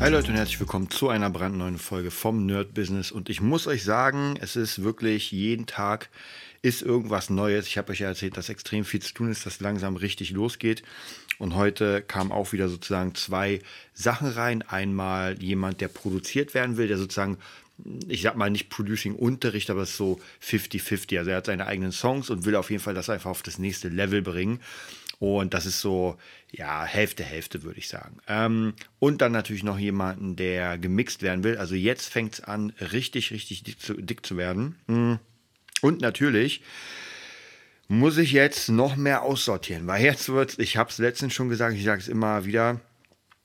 Hi Leute und herzlich willkommen zu einer brandneuen Folge vom Nerd Business. Und ich muss euch sagen, es ist wirklich jeden Tag ist irgendwas Neues. Ich habe euch ja erzählt, dass extrem viel zu tun ist, dass langsam richtig losgeht. Und heute kamen auch wieder sozusagen zwei Sachen rein. Einmal jemand, der produziert werden will, der sozusagen ich sag mal nicht Producing Unterricht, aber es ist so 50-50. Also er hat seine eigenen Songs und will auf jeden Fall das einfach auf das nächste Level bringen. Und das ist so, ja, Hälfte, Hälfte, würde ich sagen. Ähm, und dann natürlich noch jemanden, der gemixt werden will. Also jetzt fängt es an, richtig, richtig dick zu, dick zu werden. Hm. Und natürlich muss ich jetzt noch mehr aussortieren, weil jetzt wird ich habe es letztens schon gesagt, ich sage es immer wieder,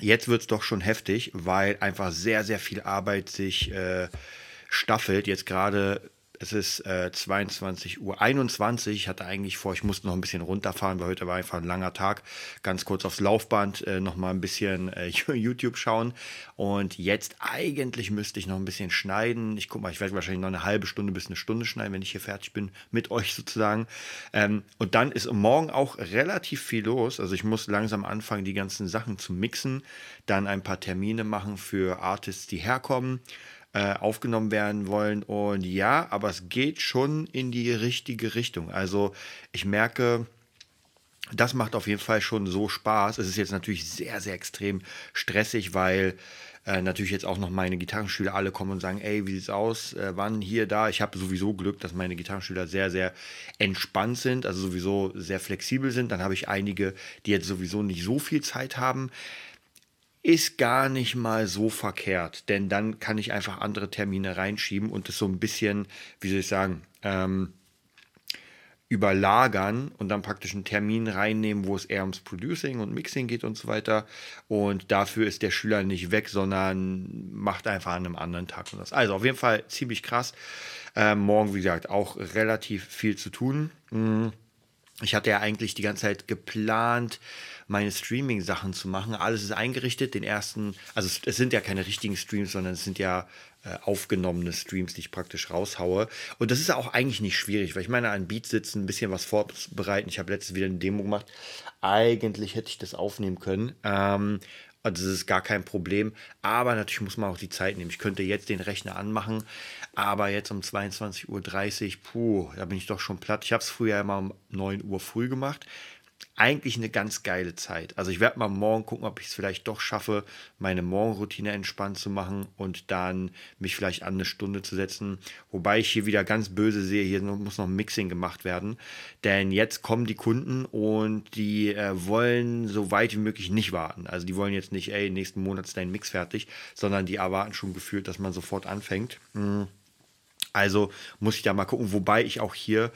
jetzt wird es doch schon heftig, weil einfach sehr, sehr viel Arbeit sich äh, staffelt. Jetzt gerade es ist äh, 22 Uhr 21. Ich hatte eigentlich vor, ich musste noch ein bisschen runterfahren, weil heute war einfach ein langer Tag. Ganz kurz aufs Laufband, äh, noch mal ein bisschen äh, YouTube schauen. Und jetzt eigentlich müsste ich noch ein bisschen schneiden. Ich gucke mal, ich werde wahrscheinlich noch eine halbe Stunde bis eine Stunde schneiden, wenn ich hier fertig bin mit euch sozusagen. Ähm, und dann ist morgen auch relativ viel los. Also ich muss langsam anfangen, die ganzen Sachen zu mixen, dann ein paar Termine machen für Artists, die herkommen. Äh, aufgenommen werden wollen. Und ja, aber es geht schon in die richtige Richtung. Also ich merke, das macht auf jeden Fall schon so Spaß. Es ist jetzt natürlich sehr, sehr extrem stressig, weil äh, natürlich jetzt auch noch meine Gitarrenschüler alle kommen und sagen, ey, wie sieht's aus? Äh, wann hier, da? Ich habe sowieso Glück, dass meine Gitarrenschüler sehr, sehr entspannt sind, also sowieso sehr flexibel sind. Dann habe ich einige, die jetzt sowieso nicht so viel Zeit haben ist gar nicht mal so verkehrt, denn dann kann ich einfach andere Termine reinschieben und das so ein bisschen, wie soll ich sagen, ähm, überlagern und dann praktisch einen Termin reinnehmen, wo es eher ums Producing und Mixing geht und so weiter. Und dafür ist der Schüler nicht weg, sondern macht einfach an einem anderen Tag und das. Also auf jeden Fall ziemlich krass. Ähm, morgen, wie gesagt, auch relativ viel zu tun. Mhm. Ich hatte ja eigentlich die ganze Zeit geplant, meine Streaming-Sachen zu machen. Alles ist eingerichtet. Den ersten, also es, es, sind ja keine richtigen Streams, sondern es sind ja äh, aufgenommene Streams, die ich praktisch raushaue. Und das ist auch eigentlich nicht schwierig, weil ich meine, an Beat sitzen, ein bisschen was vorbereiten. Ich habe letztes wieder eine Demo gemacht. Eigentlich hätte ich das aufnehmen können. Ähm, also das ist gar kein Problem. Aber natürlich muss man auch die Zeit nehmen. Ich könnte jetzt den Rechner anmachen, aber jetzt um 22.30 Uhr, puh, da bin ich doch schon platt. Ich habe es früher immer um 9 Uhr früh gemacht eigentlich eine ganz geile Zeit. Also ich werde mal morgen gucken, ob ich es vielleicht doch schaffe, meine Morgenroutine entspannt zu machen und dann mich vielleicht an eine Stunde zu setzen. Wobei ich hier wieder ganz böse sehe, hier muss noch ein Mixing gemacht werden. Denn jetzt kommen die Kunden und die äh, wollen so weit wie möglich nicht warten. Also die wollen jetzt nicht, ey, nächsten Monat ist dein Mix fertig, sondern die erwarten schon gefühlt, dass man sofort anfängt. Mhm. Also muss ich da mal gucken, wobei ich auch hier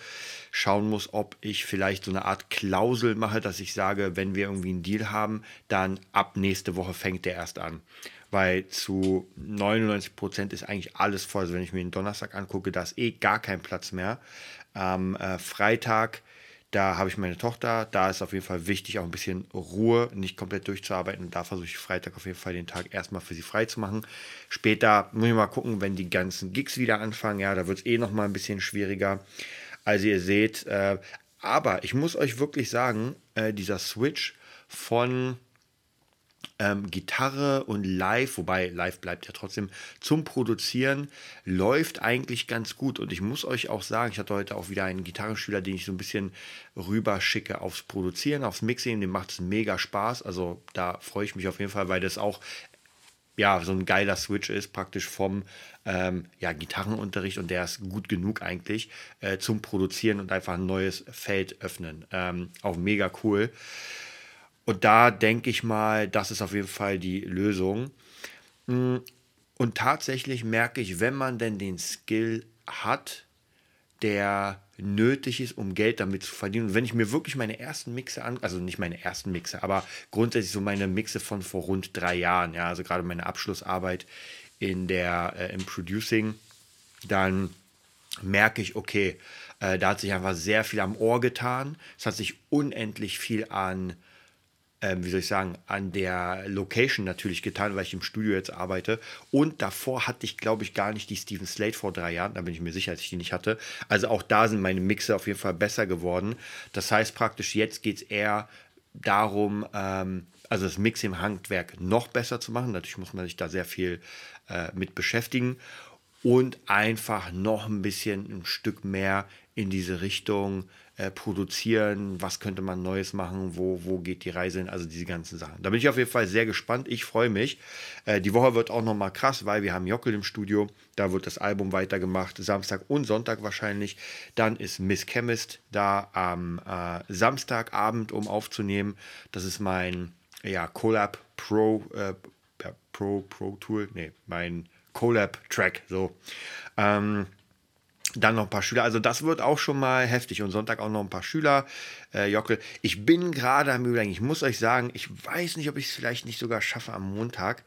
schauen muss, ob ich vielleicht so eine Art Klausel mache, dass ich sage, wenn wir irgendwie einen Deal haben, dann ab nächste Woche fängt der erst an. Weil zu 99 Prozent ist eigentlich alles voll. Also wenn ich mir den Donnerstag angucke, da ist eh gar kein Platz mehr. Am äh, Freitag da habe ich meine Tochter. Da ist auf jeden Fall wichtig, auch ein bisschen Ruhe, nicht komplett durchzuarbeiten. Da versuche ich Freitag auf jeden Fall den Tag erstmal für sie frei zu machen. Später muss ich mal gucken, wenn die ganzen Gigs wieder anfangen. Ja, da wird es eh noch mal ein bisschen schwieriger. Also ihr seht, äh, aber ich muss euch wirklich sagen, äh, dieser Switch von ähm, Gitarre und Live, wobei Live bleibt ja trotzdem, zum Produzieren läuft eigentlich ganz gut. Und ich muss euch auch sagen, ich hatte heute auch wieder einen Gitarrenschüler, den ich so ein bisschen rüber schicke aufs Produzieren, aufs Mixing. Dem macht es mega Spaß. Also da freue ich mich auf jeden Fall, weil das auch ja, so ein geiler Switch ist, praktisch vom ähm, ja, Gitarrenunterricht und der ist gut genug eigentlich äh, zum Produzieren und einfach ein neues Feld öffnen. Ähm, auch mega cool. Und da denke ich mal, das ist auf jeden Fall die Lösung. Mm, und tatsächlich merke ich, wenn man denn den Skill hat, der nötig ist, um Geld damit zu verdienen. Und wenn ich mir wirklich meine ersten Mixe an, also nicht meine ersten Mixe, aber grundsätzlich so meine Mixe von vor rund drei Jahren, ja, also gerade meine Abschlussarbeit in der, äh, im Producing, dann merke ich, okay, äh, da hat sich einfach sehr viel am Ohr getan. Es hat sich unendlich viel an, ähm, wie soll ich sagen, an der Location natürlich getan, weil ich im Studio jetzt arbeite. Und davor hatte ich, glaube ich, gar nicht die Steven Slate vor drei Jahren. Da bin ich mir sicher, dass ich die nicht hatte. Also auch da sind meine Mixe auf jeden Fall besser geworden. Das heißt praktisch, jetzt geht es eher darum, ähm, also das Mix im Handwerk noch besser zu machen. Natürlich muss man sich da sehr viel äh, mit beschäftigen und einfach noch ein bisschen ein Stück mehr in diese Richtung äh, produzieren, was könnte man Neues machen, wo, wo geht die Reise hin, also diese ganzen Sachen. Da bin ich auf jeden Fall sehr gespannt, ich freue mich. Äh, die Woche wird auch nochmal krass, weil wir haben Jockel im Studio, da wird das Album weitergemacht, Samstag und Sonntag wahrscheinlich. Dann ist Miss Chemist da am äh, Samstagabend, um aufzunehmen. Das ist mein ja, Collab Pro, äh, Pro, Pro Tool, nee, mein Collab-Track. So. Ähm, dann noch ein paar Schüler. Also das wird auch schon mal heftig. Und Sonntag auch noch ein paar Schüler. Äh, Jockel. Ich bin gerade am Überlegen. Ich muss euch sagen, ich weiß nicht, ob ich es vielleicht nicht sogar schaffe am Montag.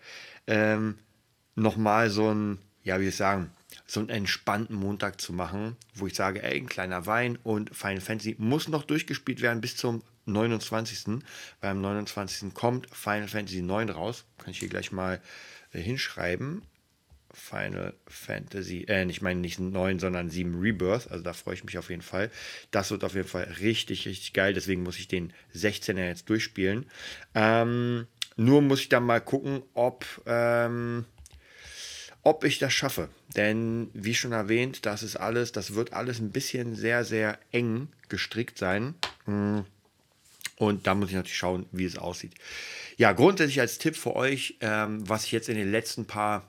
Ähm, nochmal so ein, ja, wie ich sagen, so einen entspannten Montag zu machen, wo ich sage, ey, ein kleiner Wein und Final Fantasy muss noch durchgespielt werden bis zum 29. Weil am 29. kommt Final Fantasy 9 raus. Kann ich hier gleich mal äh, hinschreiben. Final Fantasy, äh, ich meine nicht 9, sondern 7 Rebirth. Also da freue ich mich auf jeden Fall. Das wird auf jeden Fall richtig, richtig geil. Deswegen muss ich den 16er jetzt durchspielen. Ähm, nur muss ich dann mal gucken, ob, ähm, ob ich das schaffe. Denn wie schon erwähnt, das ist alles, das wird alles ein bisschen sehr, sehr eng gestrickt sein. Hm. Und da muss ich natürlich schauen, wie es aussieht. Ja, grundsätzlich als Tipp für euch, ähm, was ich jetzt in den letzten paar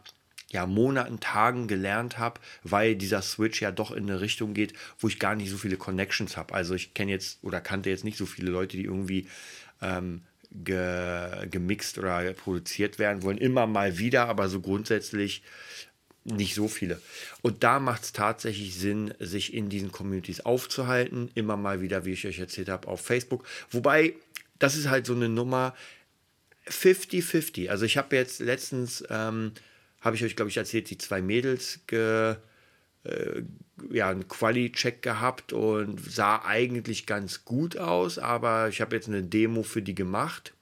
ja, Monaten, Tagen gelernt habe, weil dieser Switch ja doch in eine Richtung geht, wo ich gar nicht so viele Connections habe. Also ich kenne jetzt oder kannte jetzt nicht so viele Leute, die irgendwie ähm, ge, gemixt oder produziert werden wollen. Immer mal wieder, aber so grundsätzlich nicht so viele. Und da macht es tatsächlich Sinn, sich in diesen Communities aufzuhalten. Immer mal wieder, wie ich euch erzählt habe, auf Facebook. Wobei, das ist halt so eine Nummer 50-50. Also ich habe jetzt letztens... Ähm, habe ich euch, glaube ich, erzählt, die zwei Mädels ge, äh, ja, einen Quali-Check gehabt und sah eigentlich ganz gut aus, aber ich habe jetzt eine Demo für die gemacht.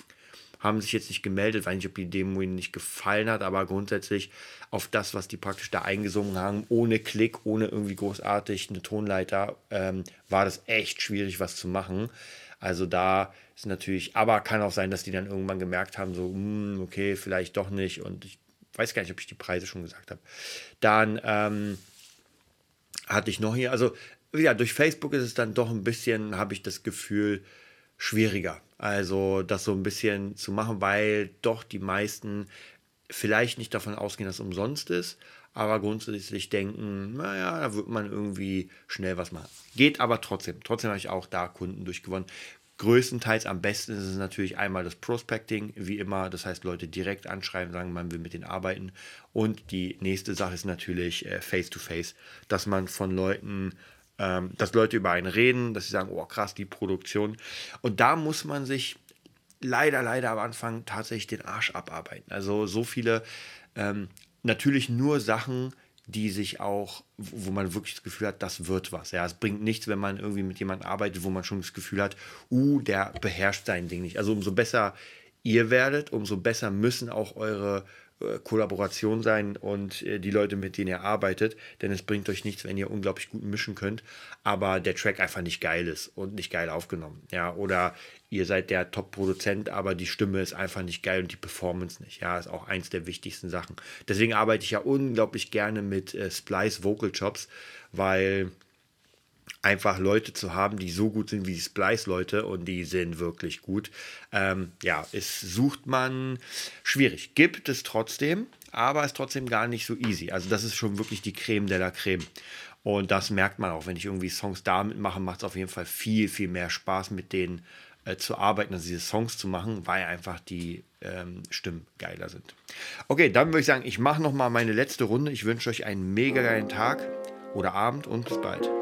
Haben sich jetzt nicht gemeldet, weiß nicht, ob die Demo ihnen nicht gefallen hat, aber grundsätzlich auf das, was die praktisch da eingesungen haben, ohne Klick, ohne irgendwie großartig eine Tonleiter, ähm, war das echt schwierig, was zu machen. Also da ist natürlich, aber kann auch sein, dass die dann irgendwann gemerkt haben, so, mh, hm, okay, vielleicht doch nicht. Und ich weiß gar nicht, ob ich die Preise schon gesagt habe. Dann ähm, hatte ich noch hier, also ja, durch Facebook ist es dann doch ein bisschen, habe ich das Gefühl, schwieriger. Also das so ein bisschen zu machen, weil doch die meisten vielleicht nicht davon ausgehen, dass es umsonst ist, aber grundsätzlich denken, naja, da wird man irgendwie schnell was machen. Geht aber trotzdem. Trotzdem habe ich auch da Kunden durchgewonnen. Größtenteils am besten ist es natürlich einmal das Prospecting, wie immer. Das heißt, Leute direkt anschreiben, sagen, man will mit denen arbeiten. Und die nächste Sache ist natürlich äh, Face-to-Face, -face, dass man von Leuten, ähm, dass Leute über einen reden, dass sie sagen, oh krass, die Produktion. Und da muss man sich leider, leider am Anfang tatsächlich den Arsch abarbeiten. Also so viele, ähm, natürlich nur Sachen, die sich auch, wo man wirklich das Gefühl hat, das wird was. Ja, es bringt nichts, wenn man irgendwie mit jemandem arbeitet, wo man schon das Gefühl hat, uh, der beherrscht sein Ding nicht. Also umso besser ihr werdet, umso besser müssen auch eure Kollaboration sein und äh, die Leute, mit denen ihr arbeitet, denn es bringt euch nichts, wenn ihr unglaublich gut mischen könnt, aber der Track einfach nicht geil ist und nicht geil aufgenommen. Ja, oder ihr seid der Top-Produzent, aber die Stimme ist einfach nicht geil und die Performance nicht. Ja, ist auch eins der wichtigsten Sachen. Deswegen arbeite ich ja unglaublich gerne mit äh, Splice Vocal Chops, weil einfach Leute zu haben, die so gut sind wie die Splice-Leute und die sind wirklich gut. Ähm, ja, es sucht man schwierig. Gibt es trotzdem, aber ist trotzdem gar nicht so easy. Also das ist schon wirklich die Creme de la Creme. Und das merkt man auch, wenn ich irgendwie Songs damit mache, macht es auf jeden Fall viel, viel mehr Spaß mit denen äh, zu arbeiten, also diese Songs zu machen, weil einfach die ähm, Stimmen geiler sind. Okay, dann würde ich sagen, ich mache noch mal meine letzte Runde. Ich wünsche euch einen mega geilen Tag oder Abend und bis bald.